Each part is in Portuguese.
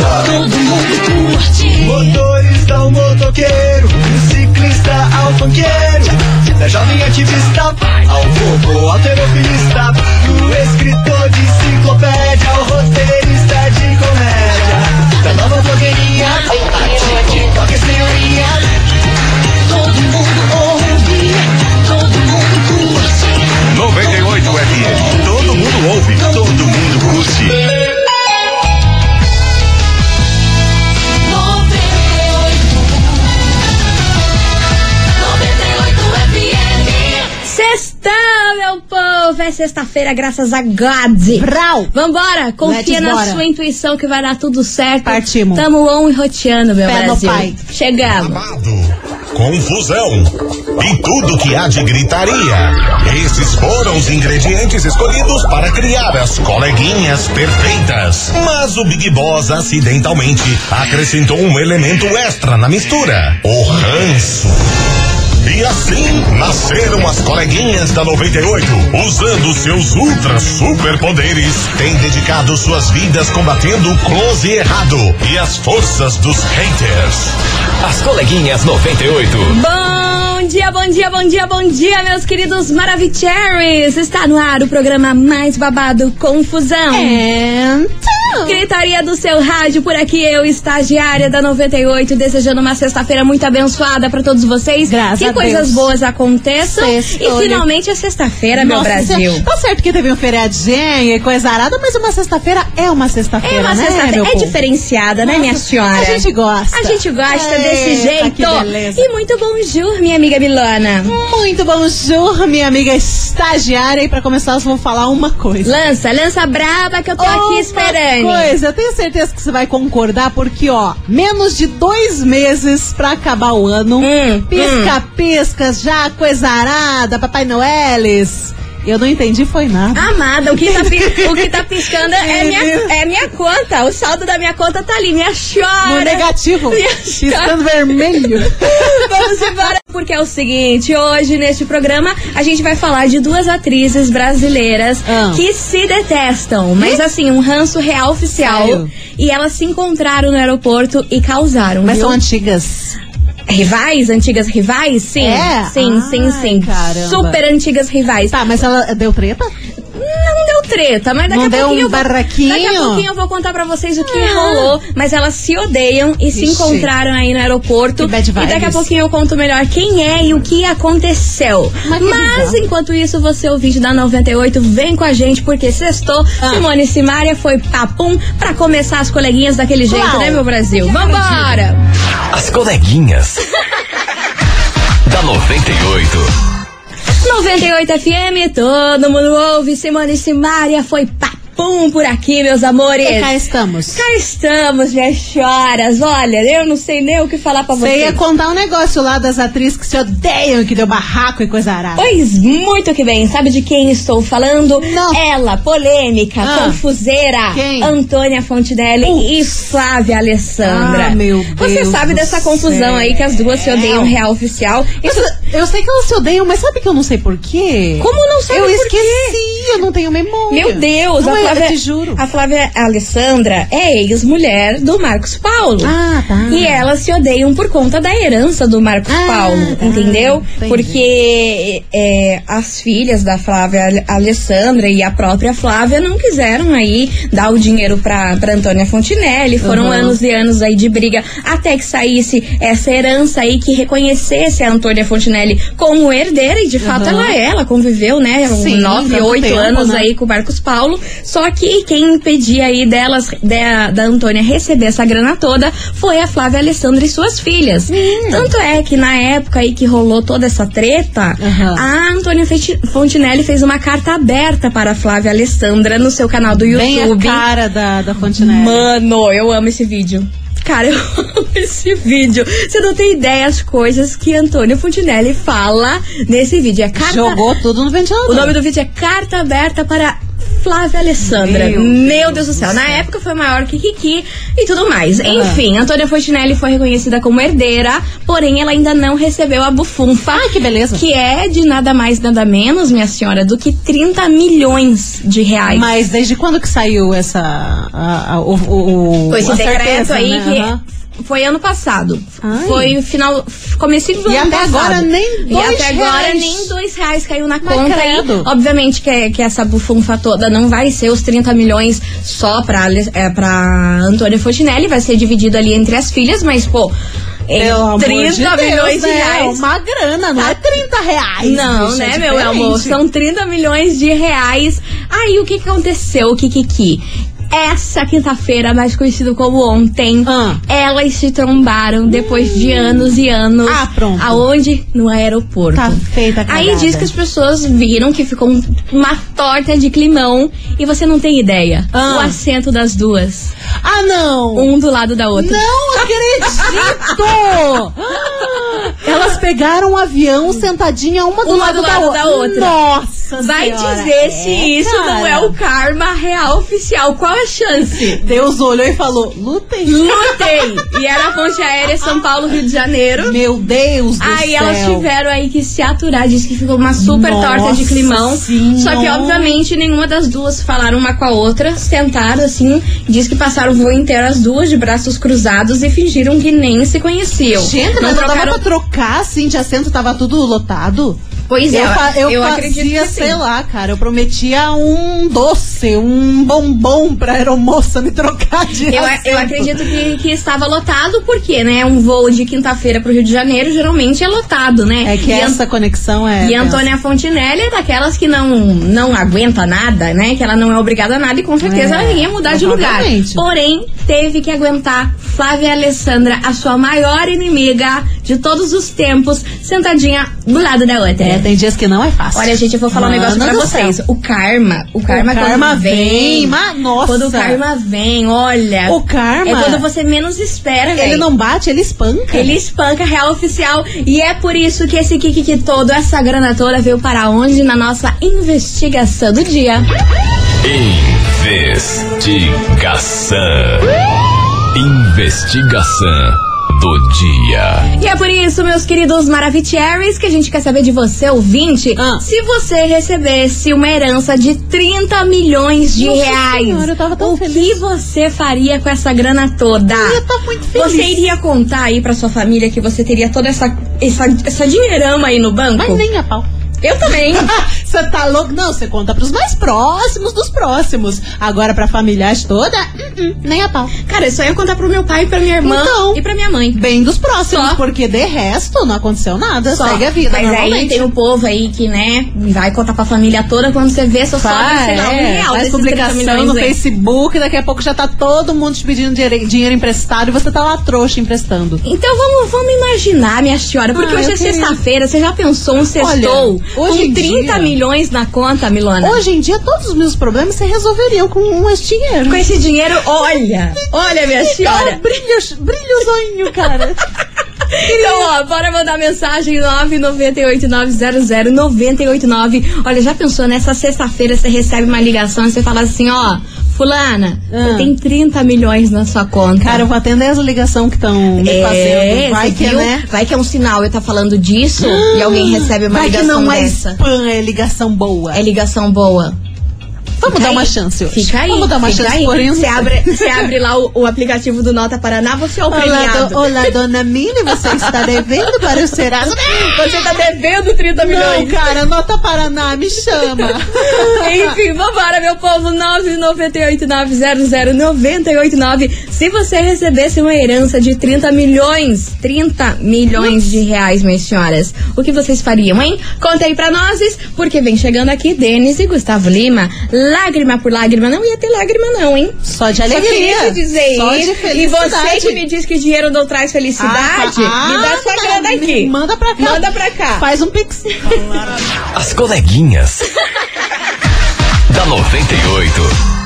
todo mundo curte. Motorista ao motoqueiro, do ciclista ao funkeiro, da jovem ativista Sexta-feira, graças a God! Brau. Vambora! Confia Let's na bora. sua intuição que vai dar tudo certo. Partimos. Tamo on e roteando, meu Fé no Brasil. pai. Chegamos. Babado, confusão e tudo que há de gritaria. Esses foram os ingredientes escolhidos para criar as coleguinhas perfeitas. Mas o Big Boss acidentalmente acrescentou um elemento extra na mistura: o ranço. E assim nasceram as coleguinhas da 98, usando seus ultra superpoderes, têm dedicado suas vidas combatendo o close e errado e as forças dos haters. As coleguinhas 98. Bom dia, bom dia, bom dia, bom dia, meus queridos Maravicheries! Está no ar o programa mais babado Confusão. Então. Gritaria do seu rádio, por aqui eu, estagiária da 98, desejando uma sexta-feira muito abençoada pra todos vocês. Graças que coisas Deus. boas aconteçam. Sextou, e finalmente é sexta-feira, meu Nossa Brasil. Tá certo que teve um feriadinho e coisa arada, mas uma sexta-feira é uma sexta-feira, É uma né, sexta-feira. É diferenciada, né, minha Nossa, senhora? A gente gosta. A gente gosta Eita, desse jeito. E muito bonjour, minha amiga Milana. Muito bonjour, minha amiga estagiária. E pra começar, eu vou falar uma coisa. Lança, lança braba que eu tô aqui Uma coisa, eu tenho certeza que você vai concordar, porque, ó, menos de dois meses pra acabar o ano. Hum, Pisca-piscas, já coisa arada, Papai Noelis. Eu não entendi, foi nada. Amada, o que tá, o que tá piscando é minha, é minha conta. O saldo da minha conta tá ali, minha no chora. negativo, Minha piscando vermelho. Vamos embora, porque é o seguinte, hoje neste programa a gente vai falar de duas atrizes brasileiras Ah. que se detestam, mas assim, um ranço real oficial. Sério? E elas se encontraram no aeroporto e causaram, Mas viu? são antigas. Rivais? Antigas rivais? Sim. É? Sim, sim, Ai, sim. caramba. Super antigas rivais. Tá, mas ela deu treta? Não deu treta, mas daqui Não a deu pouquinho. um eu vou- barraquinho? Daqui a pouquinho eu vou contar pra vocês o que rolou. Mas elas se odeiam e se encontraram aí no aeroporto. E daqui a pouquinho eu conto melhor quem é e o que aconteceu. Mas Mas enquanto isso, você o vídeo da 98, vem com a gente, porque sextou. Ah. Simone Simaria foi papum pra começar as coleguinhas daquele jeito, Uau. né, meu Brasil? Vambora! As coleguinhas. da 98. 98 FM, todo mundo ouve. Simone Simaria foi papum por aqui, meus amores. E cá estamos. Cá estamos, minhas choras. Olha, eu não sei nem o que falar pra Você vocês. ia contar um negócio lá das atrizes que se odeiam, que deu barraco e coisa arada. Pois muito que bem, sabe de quem estou falando? Não. Ela, polêmica, Ah. confuseira, Quem? Antônia Fontinelli e Flávia Alessandra. Ah, meu Você Deus sabe do dessa confusão aí que as duas se odeiam real oficial. Isso eu sei que elas se odeiam, mas sabe que eu não sei por quê? Como não sabe Eu por esqueci, eu não tenho memória. Meu Deus, não, a eu- Flávia, eu te juro. a Flávia Alessandra é ex-mulher do Marcos Paulo. Ah, tá. E elas se odeiam por conta da herança do Marcos Ah, Paulo, ah, entendeu? entendi. Porque é, as filhas da Flávia Ale- Alessandra e a própria Flávia não quiseram aí dar o dinheiro pra, pra Antônia Fontinelli. Foram Uhum. anos e anos aí de briga até que saísse essa herança aí que reconhecesse a Antônia Fontinelli como herdeira. E de fato Uhum. ela é, ela conviveu, né? Sim, nove, oito anos né? aí com o Marcos Paulo. Só que quem impedia aí delas, da, da Antônia receber essa grana toda foi a Flávia Alessandra e suas filhas. Tanto é que na época aí que rolou toda essa treta, Aham. a Antônia Fontinelli fez uma carta aberta para a Flávia Alessandra no seu canal do Bem a YouTube. cara da, da Fontenelle. Mano, eu amo esse vídeo. Cara, eu amo esse vídeo. Você não tem ideia as coisas que Antônio Fontinelli fala nesse vídeo. É carta, Jogou tudo no ventilador. o nome do vídeo é Carta Aberta para Flávia Alessandra. Meu Meu, Deus Deus do céu. Na época foi maior que Kiki e tudo mais. Enfim, Antônia Fontinelli foi reconhecida como herdeira, porém ela ainda não recebeu a bufunfa. Ai, que beleza. Que é de nada mais, nada menos, minha senhora, do que 30 milhões de reais. Mas desde quando que saiu essa. a- a- o, o, esse decreto certeza, aí né? que Aham. Foi ano passado. Ai. Foi o final, comecinho do E ano até passado. agora nem E dois até agora reais. nem dois reais caiu na Mas conta credo. aí. Obviamente que, que essa bufunfa toda não vai ser os 30 milhões só pra, é, pra Antônia Fontinelli, vai ser dividido ali entre as filhas, mas pô, Pelo amor 30 de Deus, milhões de né? reais. uma grana, não é 30 reais. Não, bicho, é né, meu amor? São 30 milhões de reais. Aí, o que que aconteceu, Kikiki? Essa quinta-feira, mais conhecido como ontem, Ah. elas se trombaram depois de anos e anos. Ah, pronto. Aonde? No aeroporto. Tá feita a Aí diz que as pessoas viram que ficou um- uma torta de climão e você não tem ideia. Ah. O assento das duas. Ah, não! Um do lado da outra. Não acredito! Elas pegaram um avião sentadinha uma do, Uma lado, do lado da outra. Nossa Vai Senhora. dizer se É, isso não é cara. o karma real oficial. Qual a chance? Deus olhou e falou: lutem. Lutei! E era a ponte aérea São Paulo, Rio de Janeiro. Meu Deus do Aí céu. elas tiveram aí que se aturar, diz que ficou uma super Nossa torta de climão. Só que, Senhora. obviamente, nenhuma das duas falaram uma com a outra, sentaram assim, diz que passaram o voo inteiro as duas de braços cruzados e fingiram que nem se conheciam. Gente, mas não dava trocaram- pra trocar assim de assento, tava tudo lotado? Pois é, eu, fa- eu, eu fazia, sei lá, cara, eu prometia um doce, um bombom pra aeromoça me trocar de Eu, assento. eu acredito que, que estava lotado, porque, né? Um voo de quinta-feira pro Rio de Janeiro geralmente é lotado, né? É que E essa conexão é... E Antônia Fontinelli é daquelas que não, não aguenta nada, né? Que ela não é obrigada a nada e com certeza É, ela ia mudar de lugar. Porém, teve que aguentar Flávia Alessandra, a sua maior inimiga de todos os tempos, sentadinha do lado da outra. Tem dias que não é fácil. Olha, gente, eu vou falar um Mano negócio pra vocês. céu. O karma, o karma, o karma vem, vem, mas nossa. quando o karma vem, olha. O karma- É quando você menos espera, Ele velho. não bate, ele espanca. Ele espanca real oficial. E é por isso que esse Kiki todo, essa grana toda, veio para onde? Na nossa investigação do dia. Investigação. Investigação do dia. E é por isso, meus queridos Maravicheries, que a gente quer saber de você, ouvinte, Ah. se você recebesse uma herança de 30 milhões de Nossa reais. Senhora, eu tava tão o feliz. que você faria com essa grana toda? Eu ia tá muito feliz. Você iria contar aí pra sua família que você teria toda essa, essa, essa dinheirama aí no banco? Mas nem a pau. Eu também. Você tá louco? Não, você conta pros mais próximos dos próximos. Agora pra familiares toda, uh -uh, nem a pau. Cara, eu só ia contar pro meu pai, pra minha irmã Então. e pra minha mãe. Bem dos próximos, Só. porque de resto não aconteceu nada. Só. Segue a vida Mas aí tem o povo aí que, né, vai contar pra família toda quando você vê, só sei lá, um é, real faz desses 30 publicação no aí. Facebook, daqui a pouco já tá todo mundo te pedindo dinheiro, dinheiro emprestado e você tá lá trouxa emprestando. Então vamos, vamos imaginar, minha senhora, porque Ah, hoje é sexta-feira, você já pensou um sextou hoje com em 30 dia- milhões na conta, Milona? Hoje em dia, todos os meus problemas se resolveriam com esse dinheiro. Com esse dinheiro, olha, olha, minha senhora. Então, brilha, brilha o zoinho, cara. Então, ó, bora mandar mensagem 998900989. Olha, já pensou nessa sexta-feira você recebe uma ligação e você fala assim, ó, fulana, Ah. você tem 30 milhões na sua conta. Cara, eu vou atender as ligações que estão me É, fazendo. Vai que, viu? né? Vai que é um sinal eu tá falando disso e alguém recebe uma Vai que ligação não é dessa. spam, é ligação boa. É ligação boa. Vamos Fica dar uma aí. chance hoje. Fica aí. Vamos dar uma chance aí. por isso. Você abre, você abre lá o, o aplicativo do Nota Paraná, você é o Olá, premiado. do, olá, dona Mili, você está devendo para o Serasa? Você tá devendo 30 Não, milhões. cara, nota Paraná, me chama. Enfim, vambora, meu povo. 998-900-989. Se você recebesse uma herança de 30 milhões, 30 milhões de reais, minhas senhoras, o que vocês fariam, hein? Conta aí pra nós, porque vem chegando aqui Denis e Gustavo Lima. Lágrima por lágrima. Não ia ter lágrima, não, hein? Só de Só alegria. queria te dizer Só isso. de E felicidade. você que me diz que dinheiro não traz felicidade, Ah, me dá sua ah, grana me- aqui. Manda pra cá. Manda pra cá. Faz um pix. As coleguinhas. da 98.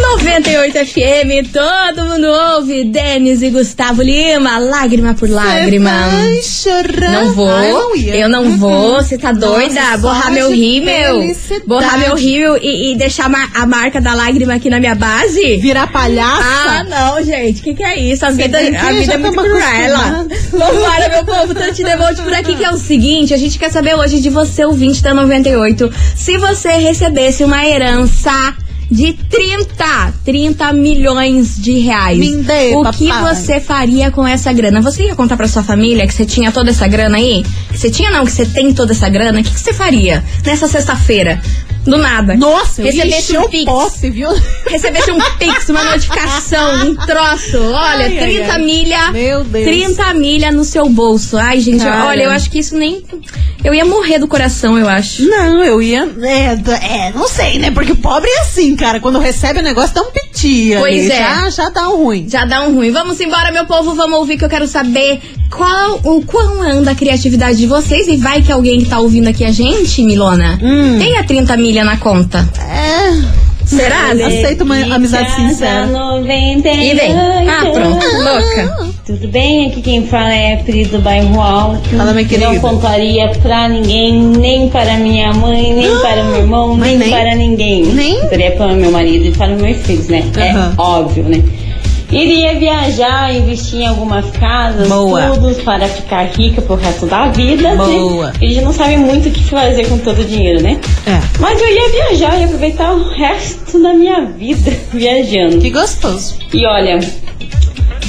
98 FM, todo mundo ouve. Denis e Gustavo Lima, lágrima por lágrima. Vai chorar. Não vou, Ah, eu não ia. não vou, você tá doida? Nossa, Borrar meu rímel, borrar meu rímel e, e deixar a marca da lágrima aqui na minha base? Virar palhaça. Ah, não, gente, o que, que é isso? A vida, a vida é muito cruela. acostumado. Vambora, meu povo, Tante Devolte por aqui, que é o seguinte, a gente quer saber hoje de você, ouvinte da 98, se você recebesse uma herança de 30, 30 milhões de reais. Me dê, o que papai. você faria com essa grana? Você ia contar pra sua família que você tinha toda essa grana aí? Que você tinha não, que você tem toda essa grana? O que, que você faria nessa sexta-feira? Do nada. Nossa, encher um pix posse, viu? recebesse um pix, uma notificação, um troço. Olha, Ai, ai, 30 ai. milha. Meu Deus. 30 milha no seu bolso. Ai, gente, Cara. olha, eu acho que isso nem. Eu ia morrer do coração, eu acho. Não, eu ia. É, é, não sei, né? Porque pobre é assim, cara. Quando recebe o negócio, dá um piti. Pois é. Já, já dá um ruim. Já dá um ruim. Vamos embora, meu povo. Vamos ouvir que eu quero saber qual o quão anda a criatividade de vocês. E vai que alguém que tá ouvindo aqui a gente, Milona, Hum. tenha 30 milha na conta. É. Será? Aceita uma amizade sincera. E vem. Ah, pronto. Louca. Tudo bem? Aqui quem fala é a Pri do Bairro Alto. Fala, minha querida. Não contaria pra ninguém, nem para minha mãe, nem para meu irmão, nem, nem? para ninguém. Nem? Contaria para meu marido e para meus filhos, né? Aham. É óbvio, né? Iria viajar, investir em algumas casas, Boa. tudo para ficar rica pro resto da vida. Boa. Né? A gente não sabe muito o que fazer com todo o dinheiro, né? É. Mas eu ia viajar e aproveitar o resto da minha vida viajando. Que gostoso. E olha,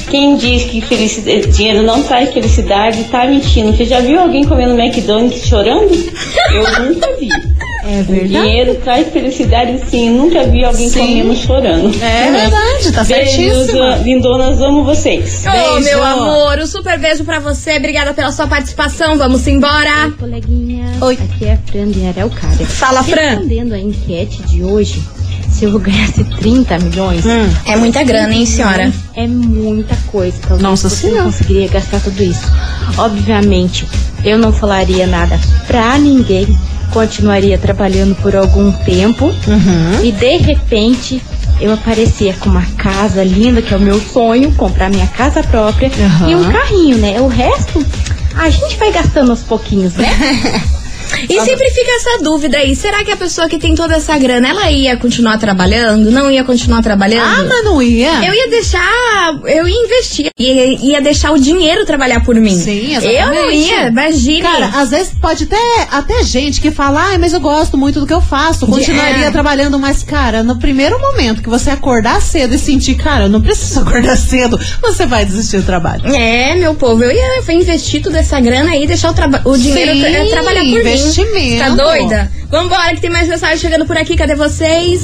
quem diz que felicidade, dinheiro não traz felicidade, tá mentindo. Você já viu alguém comendo McDonald's chorando? Eu nunca vi. É verdade. Dinheiro traz felicidade sim. Nunca vi alguém Sim. comendo chorando. É verdade, tá Beijos, certíssima. lindonas, amo vocês. Ô, Beijo. meu amor, um super beijo pra você. Obrigada pela sua participação. Vamos embora. Coleguinha, Oi. aqui é a Fran de Araucária. Fala, Fran. Respondendo a enquete de hoje, se eu ganhasse 30 milhões, É muita grana, hein, senhora? é muita coisa. Talvez Nossa você Senhora. não conseguiria gastar tudo isso. Obviamente, eu não falaria nada pra ninguém. Continuaria trabalhando por algum tempo. E de repente, eu aparecia com uma casa linda, que é o meu sonho, comprar minha casa própria. Aham. E um carrinho, né? O resto, a gente vai gastando aos pouquinhos, né? E sempre fica essa dúvida aí. Será que a pessoa que tem toda essa grana, ela ia continuar trabalhando? Não ia continuar trabalhando? Ah, mas não ia. Eu ia deixar, eu ia investir, ia, ia deixar o dinheiro trabalhar por mim. Sim, Eu não exatamente. ia, imagine. Cara, às vezes pode ter até gente que fala, ai, mas eu gosto muito do que eu faço, continuaria É. trabalhando, mas, cara, no primeiro momento que você acordar cedo e sentir, cara, eu não preciso acordar cedo, você vai desistir do trabalho. É, meu povo, eu ia investir toda essa grana aí e deixar o, o dinheiro Sim, tra- trabalhar por mim. Investimento. Tá doida? Vambora, que tem mais mensagem chegando por aqui. Cadê vocês?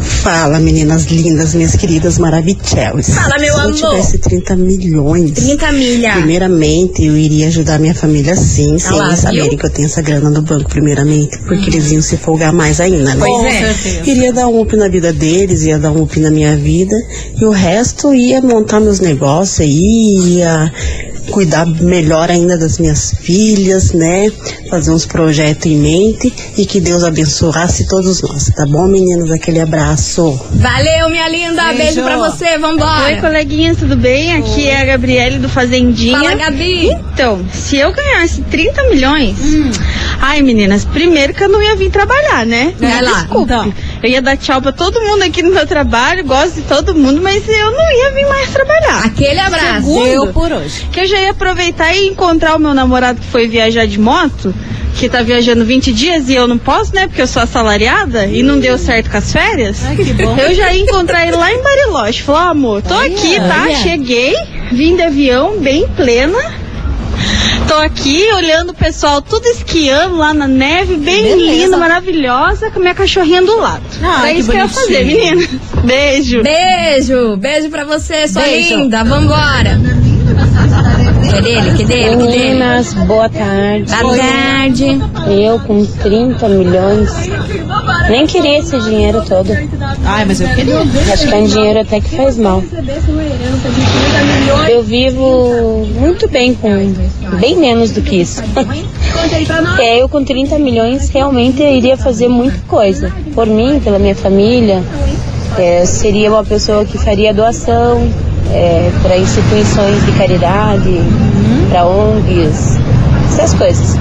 Fala, meninas lindas, minhas queridas maravilhosas. Fala, meu Se amor. eu tivesse 30 milhões. 30 milha. Primeiramente, eu iria ajudar minha família sim, sem lá, eles saberem viu? que eu tenho essa grana no banco, primeiramente, porque eles iam se folgar mais ainda, né? Pois Com é. certeza. Iria dar um up na vida deles, ia dar um up na minha vida, e o resto ia montar meus negócios aí, ia cuidar melhor ainda das minhas filhas, né? Fazer uns projetos em mente e que Deus abençoasse todos nós, tá bom, meninas? Aquele abraço. Valeu, minha linda. Beijo, Beijo. pra você. Vambora. Oi, coleguinhas, tudo bem? Aqui é a Gabriele do Fazendinha. Fala, Gabi. Então, se eu ganhasse 30 milhões. Hum. Ai, meninas, primeiro que eu não ia vir trabalhar, né? Vai lá, Desculpe. então. Eu ia dar tchau pra todo mundo aqui no meu trabalho, gosto de todo mundo, mas eu não ia vir mais trabalhar. Aquele abraço. Deu por hoje. Que eu já ia aproveitar e encontrar o meu namorado que foi viajar de moto, que tá viajando 20 dias e eu não posso, né? Porque eu sou assalariada e não deu certo com as férias. Ai, que bom. Eu já ia encontrar ele lá em Bariloche. Falou, "Ó, amor, tô aqui, tá? olha. Cheguei, vim de avião, bem plena. Tô aqui olhando o pessoal tudo esquiando lá na neve, bem Beleza. linda, maravilhosa, com a minha cachorrinha do lado. Era que isso que eu ia fazer, menina. Beijo. Beijo. Beijo pra você, sua Beijo. linda. Vambora. Que dele, que dele, que dele. Meninas, boa tarde. Boa tarde. Eu com 30 milhões, nem queria esse dinheiro todo. Ai, mas eu queria. Acho que é um dinheiro até que faz mal. Eu vivo muito bem com bem menos do que isso. É, eu com 30 milhões realmente iria fazer muita coisa. Por mim, pela minha família, É, seria uma pessoa que faria doação para instituições de caridade, para ONGs, essas coisas.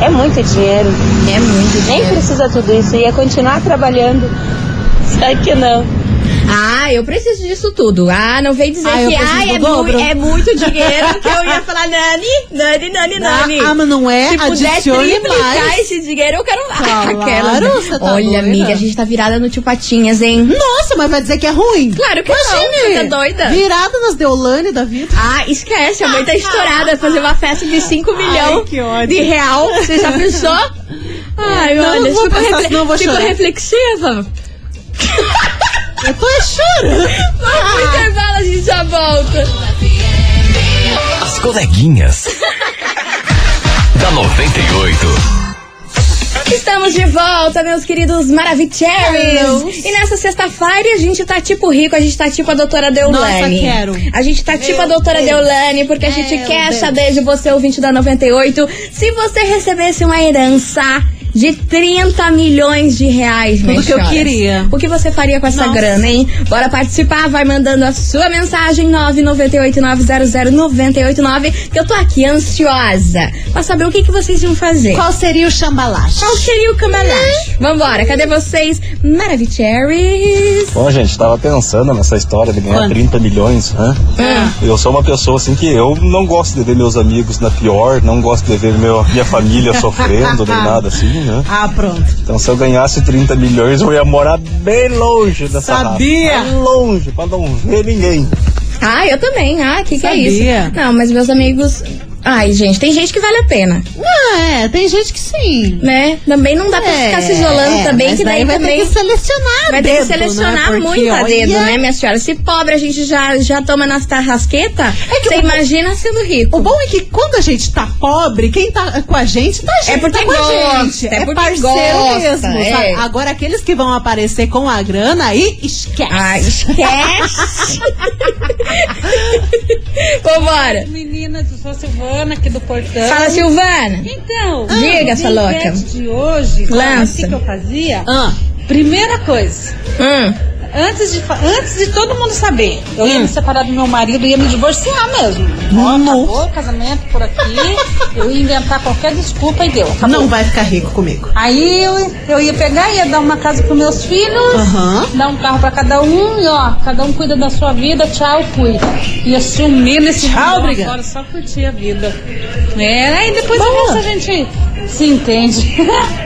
É muito dinheiro. É muito Nem precisa tudo isso. Ia continuar trabalhando. Só que não. Ah, eu preciso disso tudo. Ah, não vem dizer Ah, que ah, é, mu- é muito dinheiro que eu ia falar Nani, Nani, Nani, Nani. Ah, mas não é? Se puder Adicione triplicar mais. esse dinheiro, eu quero. Claro, né? você tá Olha, doida. amiga, a gente tá virada no tio Patinhas, hein? Nossa, mas vai dizer que é ruim? Claro que não, Imagine. você tá doida? Virada nas Deolane da vida. Ah, esquece, a mãe tá estourada. Fazer uma festa de 5 milhões de real. Você já pensou? Ai, Não, olha, não vou ficou, pensar, eu vou chorar. reflexiva. Eu tô chorando. Vamos pro intervalo, a gente já volta. As coleguinhas. da 98. Estamos de volta, meus queridos Maravicheries. E nessa sexta-feira a gente tá tipo rico, a gente tá tipo a doutora Deolane. Nossa, quero. A gente tá tipo Meu a doutora Deus. Deolane, porque a gente Meu quer Deus. saber de você, ouvinte da 98, se você recebesse uma herança de 30 milhões de reais, Tudo que eu queria. O que você faria com essa Nossa. grana, hein? Bora participar, vai mandando a sua mensagem 998-900-989, que eu tô aqui ansiosa pra saber o que, que vocês iam fazer. Qual seria o chambalache? Qual seria o cambalacho? Vambora, cadê vocês? Maravicheries. Bom, gente, tava pensando nessa história de ganhar Quanto? 30 milhões, né? Eu sou uma pessoa assim que eu não gosto de ver meus amigos na pior, não gosto de ver meu, minha família sofrendo, nem nada assim, né? Ah, pronto. Então se eu ganhasse 30 milhões, eu ia morar bem longe dessa Sabia. longe, pra não ver ninguém. Ah, eu também. Ah, que que é isso? Não, mas meus amigos. Ai, gente, tem gente que vale a pena, Não, é, tem gente que sim. né? Também não dá pra ficar se isolando é, também, mas que daí, vai também. ter que selecionar Vai ter que selecionar né? muito a dedo, olha, né, minha senhora? Se pobre a gente já, já toma nas tarrasquetas, É você o- imagina sendo rico. O bom é que quando a gente tá pobre, quem tá com a gente tá, É porque tá com a gosta, gente. é É, porque parceiro gosta, mesmo. é. sabe? Agora, aqueles que vão aparecer com a grana aí, esquece. Ah, esquece! Vambora! Meninas, eu sou a Silvana aqui do Portão. Fala, Silvana! Então, Diga, a sua louca. de hoje, Lança. o que, que eu fazia? Ah, Primeira coisa, Hum. Antes de, antes de todo mundo saber, eu ia me separar do meu marido, ia me divorciar mesmo. Ó, acabou o casamento por aqui, eu ia inventar qualquer desculpa e deu. Acabou. não vai ficar rico comigo. Aí eu, eu ia pegar, ia dar uma casa pros meus filhos, Aham. dar um carro pra cada um e ó, cada um cuida da sua vida, tchau, cuida. Ia sumir nesse Tchau, obrigada. fora, só curtir a vida. É, aí depois Boa. a gente se entende.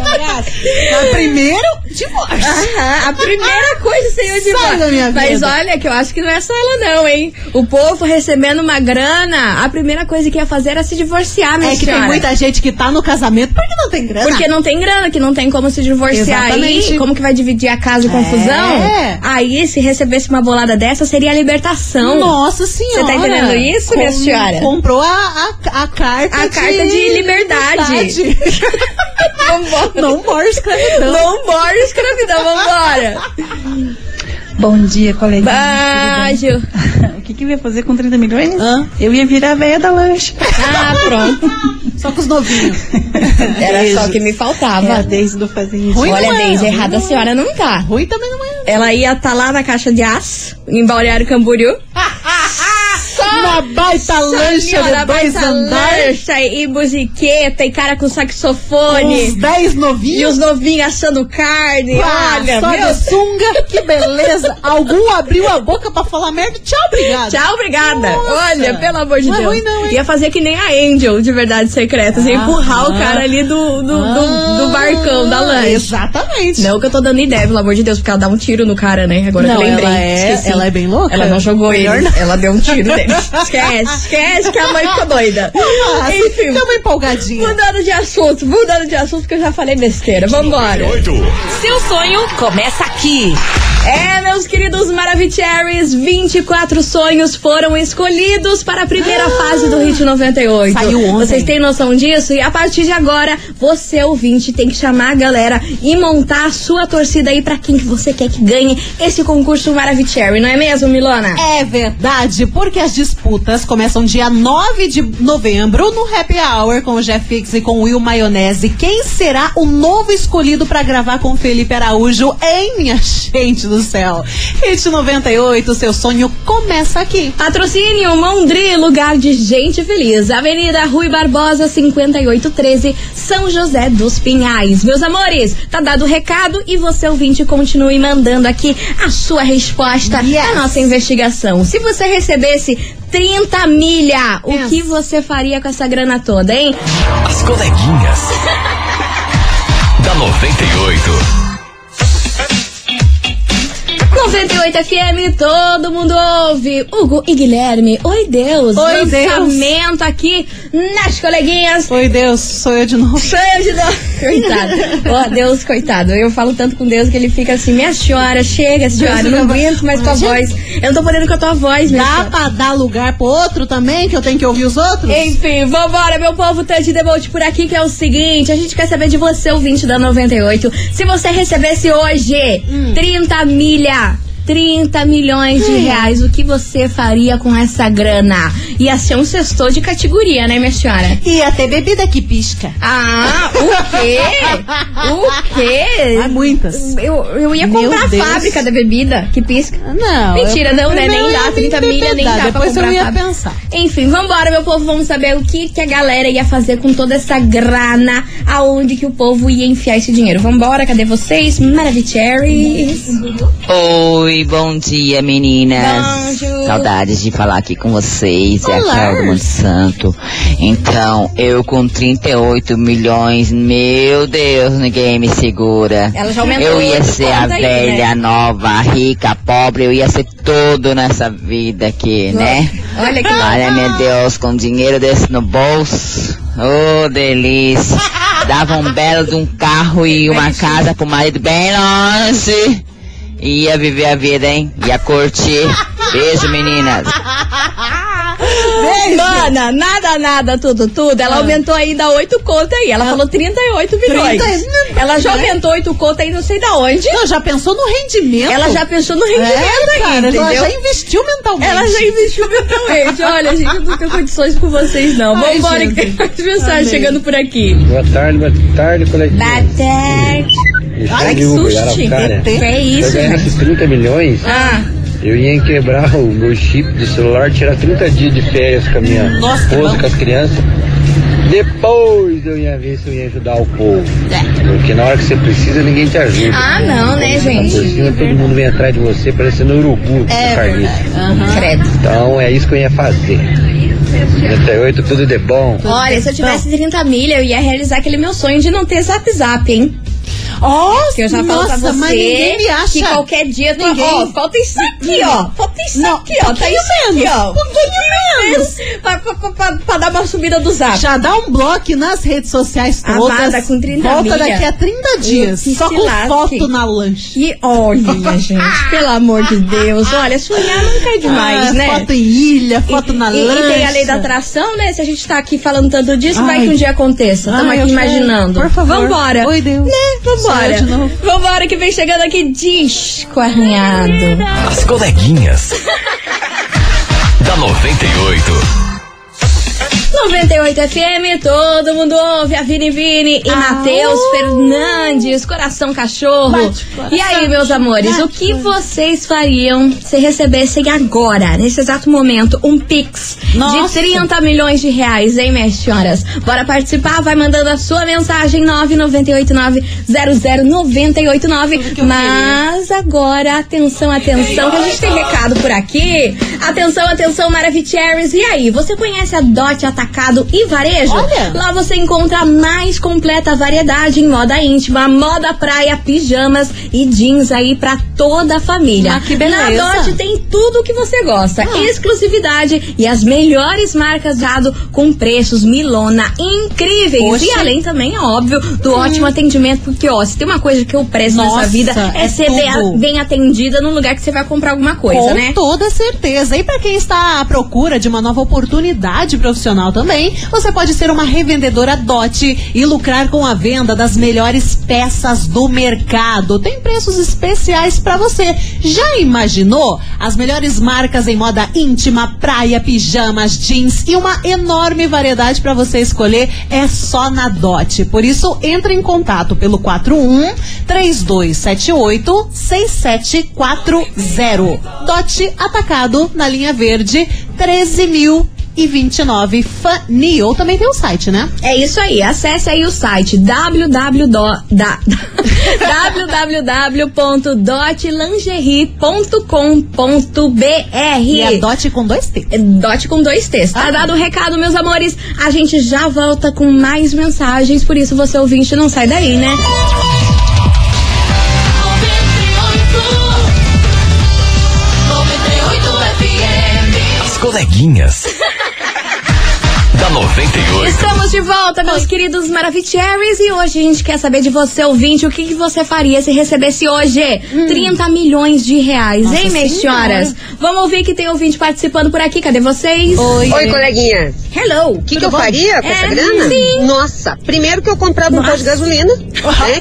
Abraço. Mas primeiro, divórcio. Aham, a primeira coisa seria de Sai da minha Mas olha, que eu acho que não é só ela, não, hein? O povo recebendo uma grana, a primeira coisa que ia fazer era se divorciar, minha É que senhora. tem muita gente que tá no casamento porque não tem grana. Porque não tem grana, que não tem como se divorciar Exatamente. aí, como que vai dividir a casa e confusão? É. Aí, se recebesse uma bolada dessa, seria a libertação. Nossa senhora. Você tá entendendo isso, minha senhora? Comprou a, a, a carta A carta de liberdade. Vambora. Não more escravidão. Não morde escravidão, vambora. Bom dia, coleguinha. Beijo. O que, que eu ia fazer com 30 milhões? Hã? Eu ia virar a veia da lancha. Ah, pronto. Só com os novinhos. Era só o que me faltava. É a Deise do Fazer Isso. Ruim Olha, é, Deise, errada a não senhora não tá. Ruim também não é. Ela ia estar lá na caixa de aço, em Balneário Camboriú. Uma baita lancha de dois baita andares. lancha e musiqueta e cara com saxofone. 10 E novinhos. os novinhos assando carne. Ah, Olha, só meu. de sunga, que beleza. Algum abriu a boca pra falar merda. Tchau, obrigada. Tchau, obrigada. Nossa. Olha, pelo amor de Não é Deus. ruim não, hein? Ia fazer que nem a Angel de Verdades Secretas. Ia empurrar o Ah. cara ali do, do, do, do barcão da lancha. Exatamente. Não que eu tô dando ideia, pelo amor de Deus, porque ela dá um tiro no cara, né? Agora Não, que eu lembrei. ela é- ela é bem louca? Ela não jogou ele. não. Ela deu um tiro nele. esquece, esquece que a mãe ficou doida. Ah, Enfim. Deu uma empolgadinha. Mudando de assunto, mudando de assunto, que eu já falei besteira. Vambora. Seu sonho começa aqui. É, meus queridos Maravicheries, 24 sonhos foram escolhidos para a primeira fase do Hit 98. Saiu ontem. Vocês têm noção disso? E a partir de agora, você ouvinte tem que chamar a galera e montar a sua torcida aí pra quem que você quer que ganhe esse concurso Maravicherry, não é mesmo, Milona? É verdade, porque as disputas começam dia 9 de novembro no Happy Hour com o Jeff Fix e com o Will Maionese. Quem será o novo escolhido pra gravar com o Felipe Araújo em minha gente do céu? Hit 98, seu sonho começa aqui. Patrocínio Mondri, lugar de gente feliz. Avenida Rui Barbosa, 5813, São José dos Pinhais. Meus amores, tá dado o recado e você ouvinte continue mandando aqui a sua resposta Yes. à nossa investigação. Se você recebesse 30 milha, o que você faria com essa grana toda, hein? As coleguinhas. da 98. 98 FM, todo mundo ouve. Hugo e Guilherme, oi Deus. Oi, Deus. Lançamento aqui nas coleguinhas. Oi, Deus, sou eu de novo. Sou eu de novo. Coitado. Ó, Deus, coitado. Eu falo tanto com Deus que ele fica assim, minha senhora, chega, senhora, eu não aguento mais tua voz. Eu não tô podendo com a tua voz, minha Dá senhora. pra dar lugar pro outro também, que eu tenho que ouvir os outros? Enfim, vambora, meu povo, Tante Debolt por aqui, que é o seguinte, a gente quer saber de você, ouvinte da 98, se você recebesse hoje 30 milha, 30 milhões de reais, o que você faria com essa grana? Ia ser um sextor de categoria, né, minha senhora? Ia ter bebida que pisca. Ah, o quê? O quê? Há muitas. Eu, eu ia comprar a fábrica da bebida que pisca. Não. Mentira, eu- não, né? Nem dá ia 30 me milha, nem dá pra Depois comprar eu ia fábrica. pensar. Enfim, vambora, meu povo, vamos saber o que, que a galera ia fazer com toda essa grana, aonde que o povo ia enfiar esse dinheiro. Vambora, cadê vocês? Maravicheries. Oi, bom dia, meninas. Bonjour. Saudades de falar aqui com vocês. É Olá. Carol do Monte Santo. Então, eu com 38 milhões, meu Deus, ninguém me segura. Ela já aumentou Eu ia ser a aí, velha, né? nova, rica, pobre, eu ia ser tudo nessa vida aqui, né? Olha que Olha, meu Deus, com dinheiro desse no bolso. Ô, delícia. Dava um belo de um carro e uma casa pro marido bem longe. Ia viver a vida, hein? Ia curtir. Beijo, meninas. Mana, nada, nada, tudo, tudo. Ela aumentou ainda 8 contas aí. Ela falou 38 milhões. 30, Ela já né? aumentou 8 contas aí, não sei da onde. Não, já pensou no rendimento? Ela já pensou no rendimento É, aí, cara, entendeu? ela já investiu mentalmente. Ela já investiu mentalmente. Olha, gente, eu não tenho condições com vocês, não. Ai, Vambora, gente. que tem mais mensagem chegando por aqui. Boa tarde, boa tarde, coleguinha. Boa tarde. Ai, que susto. Que é isso, eu ganhasse gente? 30 milhões, Ah, eu ia quebrar o meu chip do celular, tirar 30 dias de férias com a minha Nossa, esposa, com as crianças. Depois eu ia ver se eu ia ajudar o povo. Porque na hora que você precisa, ninguém te ajuda. É. Ah, não, né, gente? Por cima, todo mundo vem atrás de você, parecendo urubu É na carniça. credo. Então é isso que eu ia fazer. 98, tudo de bom. Olha, se eu tivesse 30 milha, eu ia realizar aquele meu sonho de não ter zap zap, hein? Nossa, Que eu já falo pra nossa, você mas ninguém me acha. que qualquer dia tu, Ninguém. ó, falta isso aqui, ó. Falta isso Não, aqui, ó. Tá isso aqui, ó. pouquinho menos. Pra, pra, pra, pra- pra dar uma subida do zap. Já dá um bloco nas redes sociais todas. Amada, com 30 Volta milha. daqui a 30 dias. Só com lasque. foto na lanche. E olha, gente, pelo amor de Deus. Olha, sonhar nunca é demais, Ah, né? Foto em ilha, foto na e, lanche. e tem a lei da atração, né? Se a gente tá aqui falando tanto disso, vai Ai. que um dia aconteça. Estamos aqui quero. imaginando. Por favor. Vambora. Oi, Deus. Né? Vambora. Novo. Vambora que vem chegando aqui disco arranhado. As coleguinhas. da 98. 98 FM, todo mundo ouve a Vini Vini e Matheus Fernandes, coração cachorro. Bate, coração. e aí, meus amores, o que vocês fariam se recebessem agora, nesse exato momento, um Pix Nossa. de 30 milhões de reais, hein, minhas senhoras? Bora participar, vai mandando a sua mensagem 998900989. Mas agora, atenção, atenção, que a gente tem recado por aqui. Atenção, atenção, Maravicheries. E aí, você conhece a Dot Atacado? Atacado e varejo. Olha. Lá você encontra a mais completa variedade em moda íntima, moda praia, pijamas e jeans aí pra toda a família. Ah, que beleza. Na Dodge tem tudo o que você gosta, exclusividade e as melhores marcas dado com preços milona incríveis. Poxa. E além também, é óbvio, do ótimo atendimento, porque ó, se tem uma coisa que eu prezo Nossa, nessa vida é, é ser bem, tudo. bem atendida num lugar que você vai comprar alguma coisa, Com né? toda certeza. E para quem está à procura de uma nova oportunidade profissional também, você pode ser uma revendedora DOT e lucrar com a venda das melhores peças do mercado. Tem preços especiais para você. Já imaginou as melhores marcas em moda íntima, praia, pijamas, jeans e uma enorme variedade para você escolher? É só na DOT. Por isso, entre em contato pelo 41 3278 6740. DOT Atacado na linha verde 13.029 Fani. Ou também tem o site, né? É isso aí, acesse aí o site www.dotlingerie.com.br E a DOT com dois T. É Dot com dois T's. Tá Ah. dado o recado, meus amores. A gente já volta com mais mensagens, por isso você ouvinte não sai daí, né? 98 FM. As coleguinhas. Da 98. Estamos de volta, meus queridos Maravicheries, e hoje a gente quer saber de você, ouvinte, o que, que você faria se recebesse hoje 30 milhões de reais, Hum. Nossa hein, minhas Senhora. senhoras? Vamos ouvir que tem ouvinte participando por aqui, cadê vocês? Oi. Oi, coleguinha. Hello! O que, que eu faria com É, essa grana? sim. Nossa, primeiro que eu comprava um posto de gasolina, né?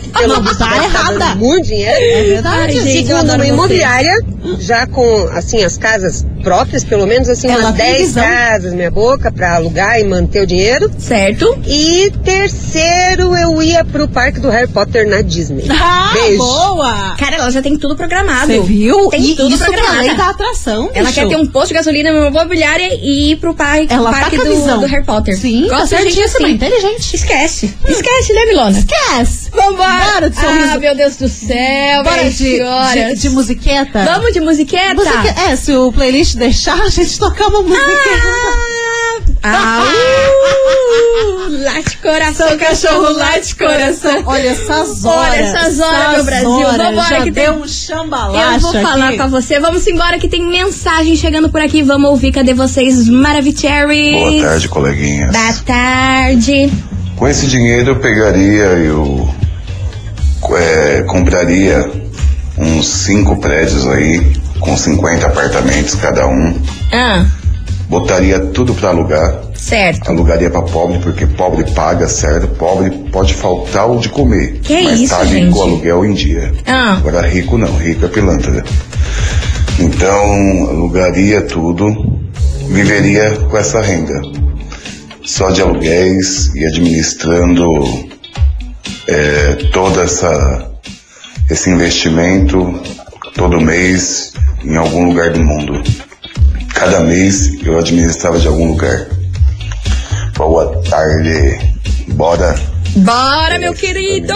Que Ah, pelo não, visto tá errada. muito dinheiro. É verdade. Ai, gente, eu Segundo, adoro uma vocês. imobiliária, já com, assim, as casas próprias, pelo menos, assim, Ela umas tem 10 visão. casas, minha boca, pra alugar e manter o dinheiro. Certo? E terceiro, eu ia pro parque do Harry Potter na Disney. Ah, Beijo. boa! Cara, ela já tem tudo programado. Você viu? Tem e tudo isso é a programado. lei da atração, Ela bicho. quer ter um posto de gasolina numa imobiliária e ir pro parque, Ela parque tá com a do, do Harry Potter. Sim, tá Gosta de gente certíssima, assim. inteligente. Esquece. Esquece, né, Milona? Esquece! Vambora! Bora de sorriso. Ah, meu Deus do céu, Bora de, de, de musiqueta? Vamos de musiqueta? Musique- É, se o playlist deixar, a gente tocar uma musiqueta. Ah, uh, late coração, cachorro, late coração. Olha essas horas. Olha essas horas, meu Brasil. horas, Vambora já que tem- deu um chambalacho Eu vou falar aqui. com você. Vamos embora que tem mensagem chegando por aqui. Vamos ouvir. Cadê vocês, Maravicherry? Boa tarde, coleguinhas. Boa tarde. Com esse dinheiro eu pegaria, eu é, compraria uns cinco prédios aí, com 50 apartamentos cada um. Ah, Botaria tudo pra alugar. certo. Alugaria pra pobre, porque pobre paga, certo? Pobre pode faltar o de comer. Que mas isso, tá ali gente? com o aluguel em dia. Ah. Agora rico não, rico é pilantra. Então, alugaria tudo, viveria com essa renda. Só de aluguéis e administrando é, toda essa esse investimento todo mês em algum lugar do mundo. Cada mês eu administrava de algum lugar. Boa tarde. Bora. Bora, meu querido!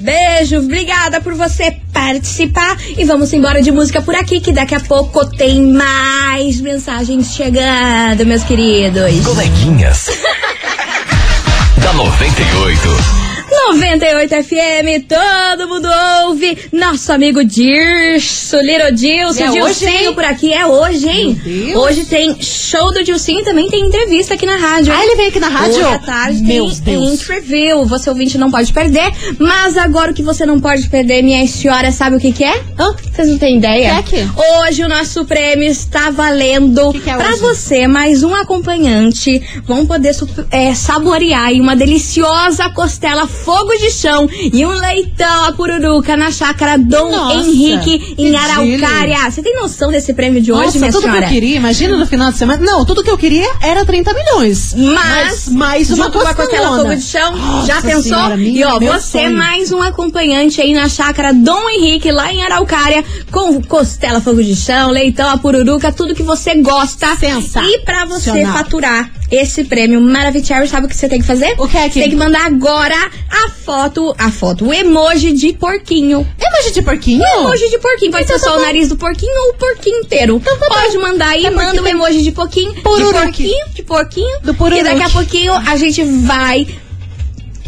Beijo, obrigada por você participar. E vamos embora de música por aqui, que daqui a pouco tem mais mensagens chegando, meus queridos. Coleguinhas. da 98. 98 FM, todo mundo ouve. Nosso amigo Dirso, Little Dilson, E é hoje, Dilcinho por aqui. É hoje, hein? Hoje tem show do Dilcinho e também tem entrevista aqui na rádio. Ah, ele vem aqui na rádio? Hoje à tarde Meu tem Deus. interview. Você ouvinte não pode perder. Mas agora o que você não pode perder, minha senhora, sabe o que que é? Hã? Vocês não têm ideia? Que é que? Hoje o nosso prêmio está valendo Que que é pra hoje? você mais um acompanhante. Vão poder é, saborear aí uma deliciosa costela fogo de chão e um leitão a pururuca na chácara Dom Nossa, Henrique em Araucária. Você tem noção desse prêmio de hoje, Nossa, minha tudo senhora? que eu queria, imagina no final de semana. Não, tudo que eu queria era 30 milhões. Mas, mais uma junto com a costela costelona. fogo de chão, Nossa já pensou? Senhora, e minha- ó, meu você sonho. mais um acompanhante aí na chácara Dom Henrique, lá em Araucária, com costela fogo de chão, leitão, a pururuca, tudo que você gosta. Sensacional. E pra você faturar esse prêmio Maravicherry, sabe o que você tem que fazer? O que é que- Você tem que mandar agora a foto, a foto, o emoji de porquinho. Emoji de porquinho? O emoji de porquinho. Pode ser só o nariz do porquinho ou o porquinho inteiro. Pode mandar aí, manda o emoji de porquinho, de porquinho, de porquinho. Do pururuque. e daqui a pouquinho a gente vai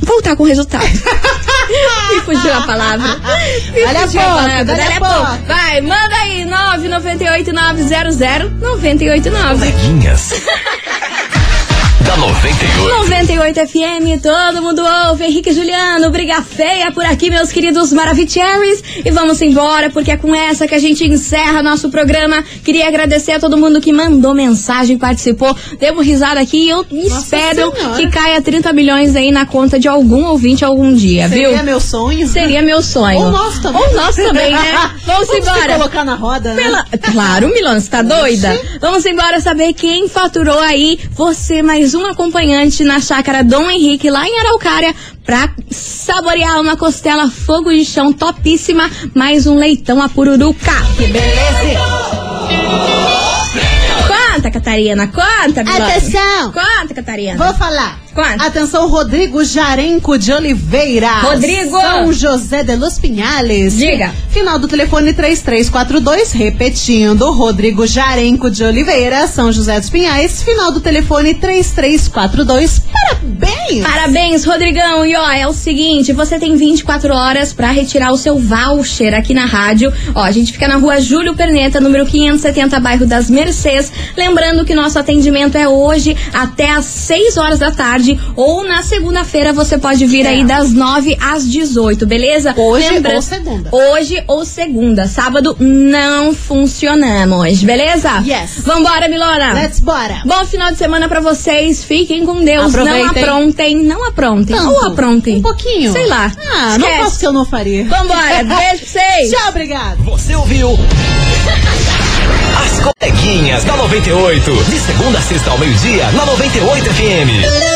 voltar com o resultado. Me fugiu a palavra. Me Dali a fugiu pouco, palavra. dali a Dali a pouco. pouco. Vai, manda aí, 998 900 989. Coleguinhas. da 98. 98 FM, todo mundo ouve. Henrique e Juliano, briga feia por aqui, meus queridos Maravicheries. E vamos embora, porque é com essa que a gente encerra nosso programa. Queria agradecer a todo mundo que mandou mensagem, participou. Devo risada aqui e eu espero Senhora. que caia 30 milhões aí na conta de algum ouvinte algum dia, viu? Seria meu sonho. Seria meu sonho. Ou nosso também. Ou nosso também, né? Vamos, embora. colocar na roda, né? Pela- Claro, Milona, você tá doida? Vamos embora saber quem faturou aí você mais um acompanhante na chácara Dom Henrique, lá em Araucária, pra saborear uma costela fogo de chão topíssima, mais um leitão a pururuca. Que beleza! Conta, Catarina, conta, Milona. Atenção! Conta, Catarina. Vou falar. Quanto? Atenção, Rodrigo Jarenco de Oliveira. Rodrigo! São José de Los Pinhales. Diga. Final do telefone 3342, repetindo. Rodrigo Jarenco de Oliveira, São José dos Pinhais. Final do telefone 3342. Parabéns! Parabéns, Rodrigão. E ó, é o seguinte, você tem 24 horas pra retirar o seu voucher aqui na rádio. Ó, a gente fica na rua Júlio Perneta, número 570, bairro das Mercês. Lembrando que nosso atendimento é hoje até às 6 horas da tarde ou na segunda-feira você pode vir aí das 9 às 18, beleza? É. Hoje Lembra- ou segunda. Hoje ou segunda. Sábado não funcionamos, beleza? Yes. Vambora, Milona. Let's bora. Bom final de semana pra vocês. Fiquem com Deus. Não Aproveitem. aprontem, não aprontem. Tanto. Ou aprontem. Um pouquinho. Sei lá. Ah, não Esquece. faço o que eu não faria. Vambora. Beijo pra vocês. Tchau, obrigado. Você ouviu? As coleguinhas da 98. De segunda a sexta ao meio-dia, na 98 FM.